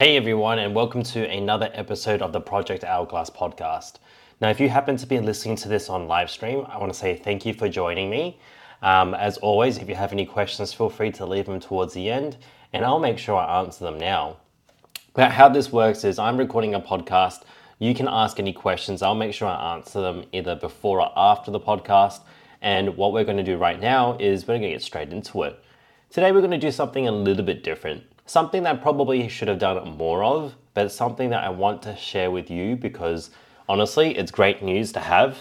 Hey everyone, and welcome to another episode of the Project Hourglass podcast. Now, if you happen to be listening to this on live stream, I want to say thank you for joining me. Um, as always, if you have any questions, feel free to leave them towards the end, and I'll make sure I answer them now. Now, how this works is I'm recording a podcast. You can ask any questions. I'll make sure I answer them either before or after the podcast. And what we're going to do right now is we're going to get straight into it. Today, we're going to do something a little bit different. Something that probably should have done more of, but it's something that I want to share with you because honestly, it's great news to have.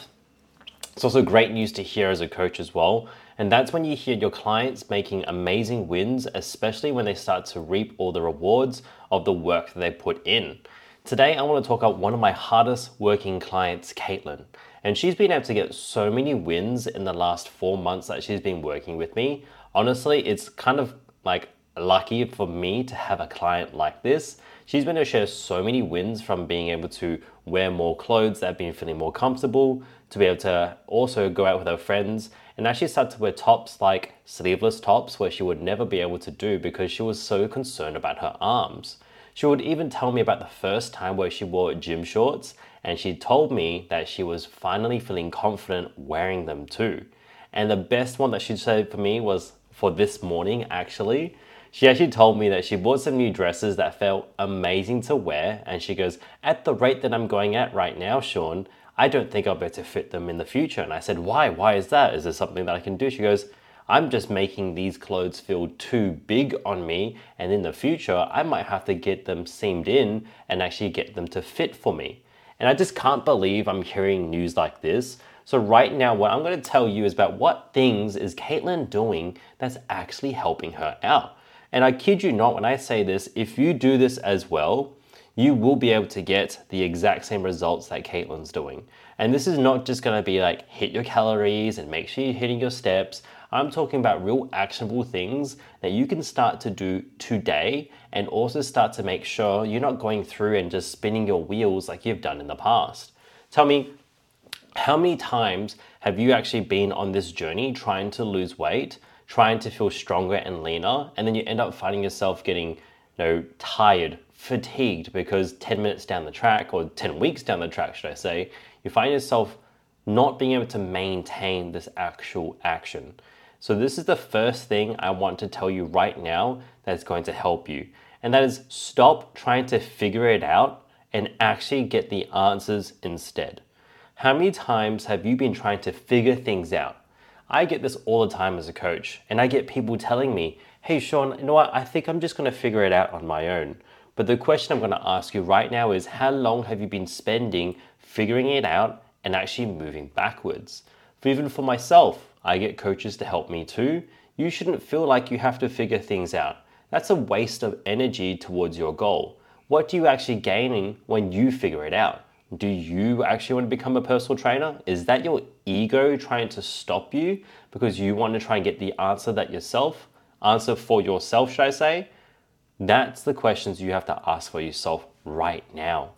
It's also great news to hear as a coach as well. And that's when you hear your clients making amazing wins, especially when they start to reap all the rewards of the work that they put in. Today, I want to talk about one of my hardest working clients, Caitlyn. And she's been able to get so many wins in the last four months that she's been working with me. Honestly, it's kind of like lucky for me to have a client like this. She's been to share so many wins from being able to wear more clothes that have been feeling more comfortable, to be able to also go out with her friends and actually start to wear tops like sleeveless tops where she would never be able to do because she was so concerned about her arms. She would even tell me about the first time where she wore gym shorts and she told me that she was finally feeling confident wearing them too. And the best one that she said for me was for this morning actually she actually told me that she bought some new dresses that felt amazing to wear, and she goes, At the rate that I'm going at right now, Sean, I don't think I'll be able to fit them in the future. And I said, Why? Why is that? Is there something that I can do? She goes, I'm just making these clothes feel too big on me, and in the future, I might have to get them seamed in and actually get them to fit for me. And I just can't believe I'm hearing news like this. So, right now, what I'm going to tell you is about what things is Caitlyn doing that's actually helping her out. And I kid you not when I say this, if you do this as well, you will be able to get the exact same results that Caitlyn's doing. And this is not just gonna be like hit your calories and make sure you're hitting your steps. I'm talking about real actionable things that you can start to do today and also start to make sure you're not going through and just spinning your wheels like you've done in the past. Tell me, how many times have you actually been on this journey trying to lose weight? Trying to feel stronger and leaner, and then you end up finding yourself getting, you know, tired, fatigued because 10 minutes down the track, or 10 weeks down the track, should I say, you find yourself not being able to maintain this actual action. So, this is the first thing I want to tell you right now that's going to help you. And that is stop trying to figure it out and actually get the answers instead. How many times have you been trying to figure things out? I get this all the time as a coach, and I get people telling me, hey, Sean, you know what? I think I'm just going to figure it out on my own. But the question I'm going to ask you right now is how long have you been spending figuring it out and actually moving backwards? For even for myself, I get coaches to help me too. You shouldn't feel like you have to figure things out. That's a waste of energy towards your goal. What do you actually gaining when you figure it out? Do you actually want to become a personal trainer? Is that your ego trying to stop you because you want to try and get the answer that yourself, answer for yourself, should I say? That's the questions you have to ask for yourself right now.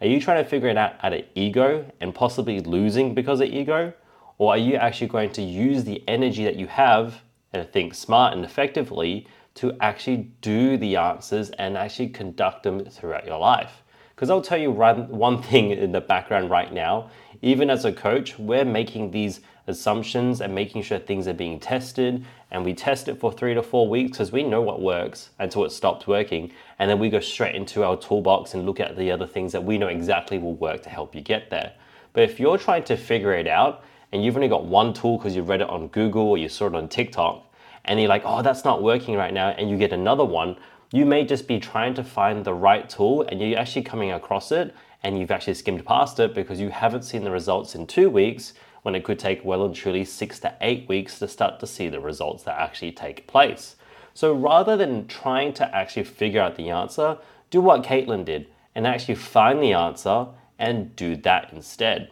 Are you trying to figure it out out of ego and possibly losing because of ego? Or are you actually going to use the energy that you have and think smart and effectively to actually do the answers and actually conduct them throughout your life? Because I'll tell you one thing in the background right now, even as a coach, we're making these assumptions and making sure things are being tested. And we test it for three to four weeks because we know what works until it stops working. And then we go straight into our toolbox and look at the other things that we know exactly will work to help you get there. But if you're trying to figure it out and you've only got one tool because you read it on Google or you saw it on TikTok, and you're like, oh, that's not working right now, and you get another one, you may just be trying to find the right tool and you're actually coming across it and you've actually skimmed past it because you haven't seen the results in two weeks when it could take well and truly six to eight weeks to start to see the results that actually take place. So rather than trying to actually figure out the answer, do what Caitlyn did and actually find the answer and do that instead.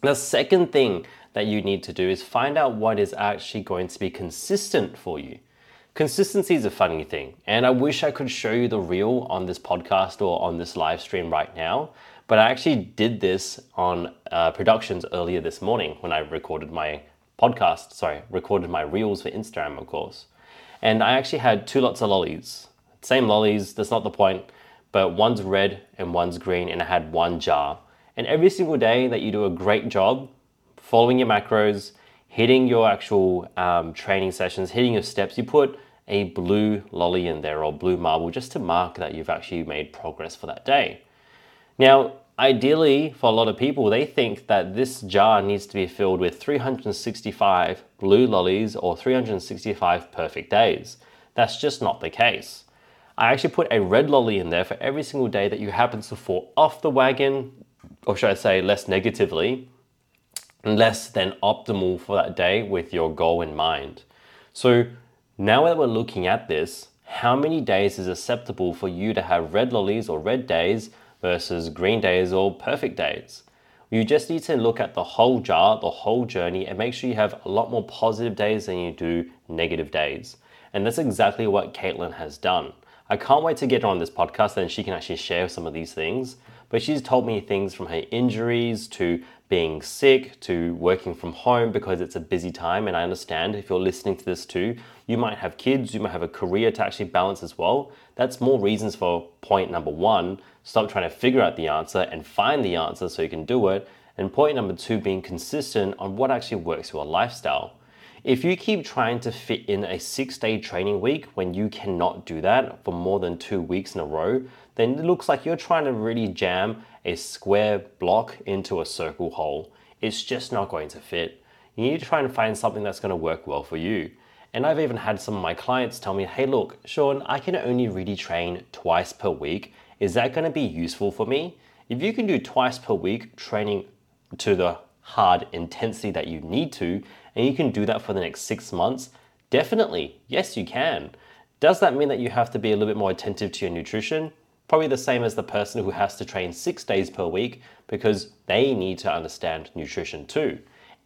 The second thing that you need to do is find out what is actually going to be consistent for you. Consistency is a funny thing, and I wish I could show you the reel on this podcast or on this live stream right now. But I actually did this on uh, productions earlier this morning when I recorded my podcast, sorry, recorded my reels for Instagram, of course. And I actually had two lots of lollies. Same lollies, that's not the point. but one's red and one's green, and I had one jar. And every single day that you do a great job following your macros, hitting your actual um, training sessions, hitting your steps, you put a blue lolly in there or blue marble just to mark that you've actually made progress for that day. Now, ideally, for a lot of people, they think that this jar needs to be filled with 365 blue lollies or 365 perfect days. That's just not the case. I actually put a red lolly in there for every single day that you happen to fall off the wagon, or should I say, less negatively, less than optimal for that day with your goal in mind. So now that we're looking at this, how many days is acceptable for you to have red lollies or red days versus green days or perfect days? You just need to look at the whole jar, the whole journey, and make sure you have a lot more positive days than you do negative days. And that's exactly what Caitlyn has done. I can't wait to get her on this podcast and she can actually share some of these things. But she's told me things from her injuries to being sick to working from home because it's a busy time. And I understand if you're listening to this too, you might have kids, you might have a career to actually balance as well. That's more reasons for point number one stop trying to figure out the answer and find the answer so you can do it. And point number two, being consistent on what actually works for your lifestyle. If you keep trying to fit in a six day training week when you cannot do that for more than two weeks in a row, then it looks like you're trying to really jam a square block into a circle hole. It's just not going to fit. You need to try and find something that's going to work well for you. And I've even had some of my clients tell me, hey, look, Sean, I can only really train twice per week. Is that going to be useful for me? If you can do twice per week training to the hard intensity that you need to, and you can do that for the next six months, definitely, yes, you can. Does that mean that you have to be a little bit more attentive to your nutrition? Probably the same as the person who has to train six days per week because they need to understand nutrition too.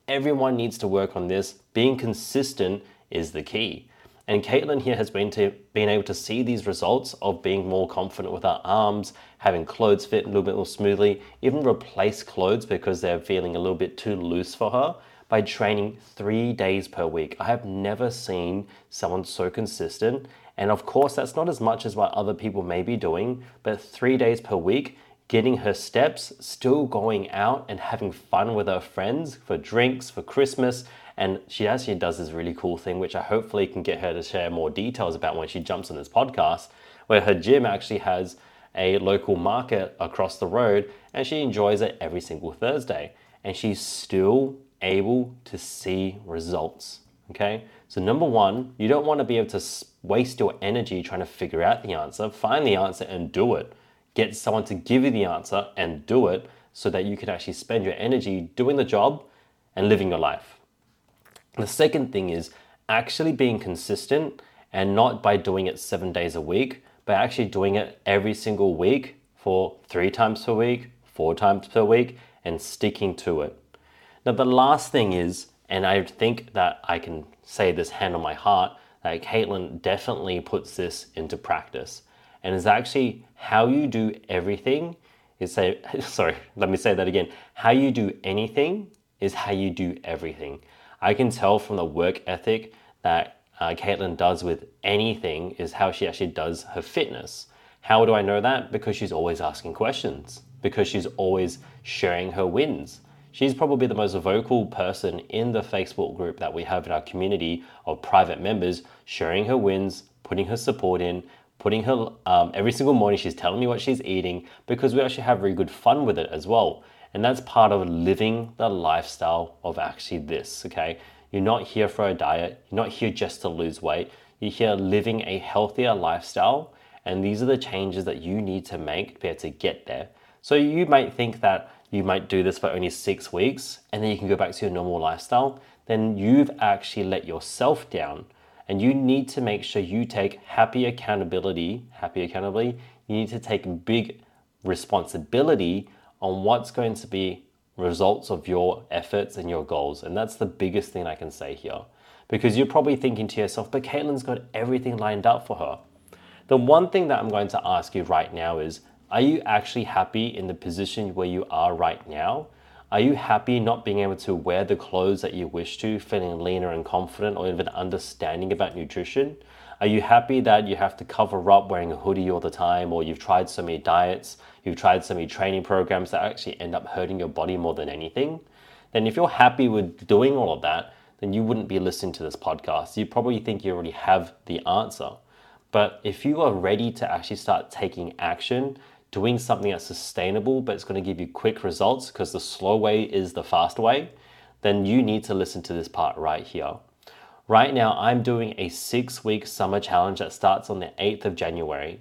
Everyone needs to work on this. Being consistent is the key. And Caitlyn here has been to being able to see these results of being more confident with her arms, having clothes fit a little bit more smoothly, even replace clothes because they're feeling a little bit too loose for her by training three days per week. I have never seen someone so consistent. And of course, that's not as much as what other people may be doing, but three days per week, getting her steps, still going out and having fun with her friends for drinks, for Christmas, and she actually does this really cool thing, which I hopefully can get her to share more details about when she jumps on this podcast, where her gym actually has a local market across the road and she enjoys it every single Thursday. And she's still able to see results. Okay, so number one, you don't want to be able to waste your energy trying to figure out the answer. Find the answer and do it. Get someone to give you the answer and do it so that you can actually spend your energy doing the job and living your life. The second thing is actually being consistent and not by doing it seven days a week, but actually doing it every single week for three times per week, four times per week, and sticking to it. Now, the last thing is, and I think that I can say this hand on my heart, that Caitlyn definitely puts this into practice. And is actually how you do everything is say, sorry, let me say that again. How you do anything is how you do everything. I can tell from the work ethic that uh, Caitlyn does with anything is how she actually does her fitness. How do I know that? Because she's always asking questions, because she's always sharing her wins. She's probably the most vocal person in the Facebook group that we have in our community of private members, sharing her wins, putting her support in, putting her um, every single morning. She's telling me what she's eating because we actually have very good fun with it as well. And that's part of living the lifestyle of actually this, okay? You're not here for a diet, you're not here just to lose weight, you're here living a healthier lifestyle. And these are the changes that you need to make to be able to get there. So you might think that you might do this for only six weeks and then you can go back to your normal lifestyle. Then you've actually let yourself down. And you need to make sure you take happy accountability, happy accountability. You need to take big responsibility on what's going to be results of your efforts and your goals. And that's the biggest thing I can say here. Because you're probably thinking to yourself, but Caitlyn's got everything lined up for her. The one thing that I'm going to ask you right now is are you actually happy in the position where you are right now? Are you happy not being able to wear the clothes that you wish to, feeling leaner and confident, or even understanding about nutrition? Are you happy that you have to cover up wearing a hoodie all the time, or you've tried so many diets, you've tried so many training programs that actually end up hurting your body more than anything? Then, if you're happy with doing all of that, then you wouldn't be listening to this podcast. You probably think you already have the answer. But if you are ready to actually start taking action, doing something that's sustainable, but it's going to give you quick results because the slow way is the fast way, then you need to listen to this part right here. Right now, I'm doing a six week summer challenge that starts on the 8th of January.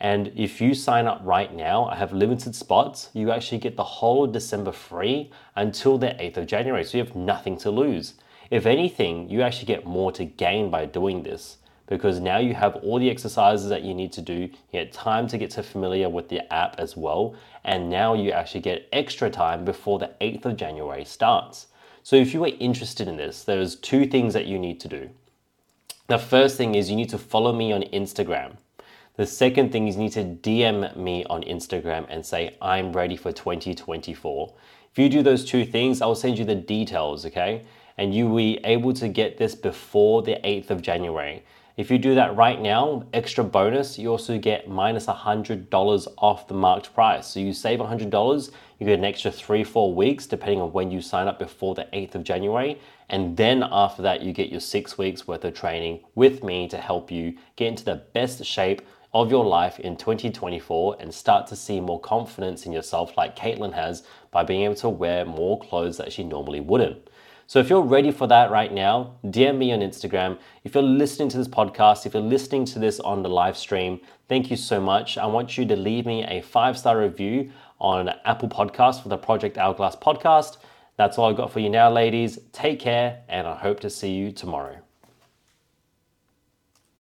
And if you sign up right now, I have limited spots. You actually get the whole December free until the 8th of January. So you have nothing to lose. If anything, you actually get more to gain by doing this because now you have all the exercises that you need to do. You get time to get to familiar with the app as well. And now you actually get extra time before the 8th of January starts. So if you are interested in this, there's two things that you need to do. The first thing is you need to follow me on Instagram. The second thing is you need to DM me on Instagram and say, I'm ready for 2024. If you do those two things, I'll send you the details, okay? And you will be able to get this before the 8th of January. If you do that right now, extra bonus, you also get minus $100 off the marked price. So you save $100, you get an extra three, four weeks, depending on when you sign up before the 8th of January. And then after that, you get your six weeks worth of training with me to help you get into the best shape of your life in 2024 and start to see more confidence in yourself, like Caitlyn has, by being able to wear more clothes that she normally wouldn't. So if you're ready for that right now, DM me on Instagram. If you're listening to this podcast, if you're listening to this on the live stream, thank you so much. I want you to leave me a five star review on Apple Podcast for the Project Hourglass podcast. That's all I've got for you now, ladies. Take care, and I hope to see you tomorrow.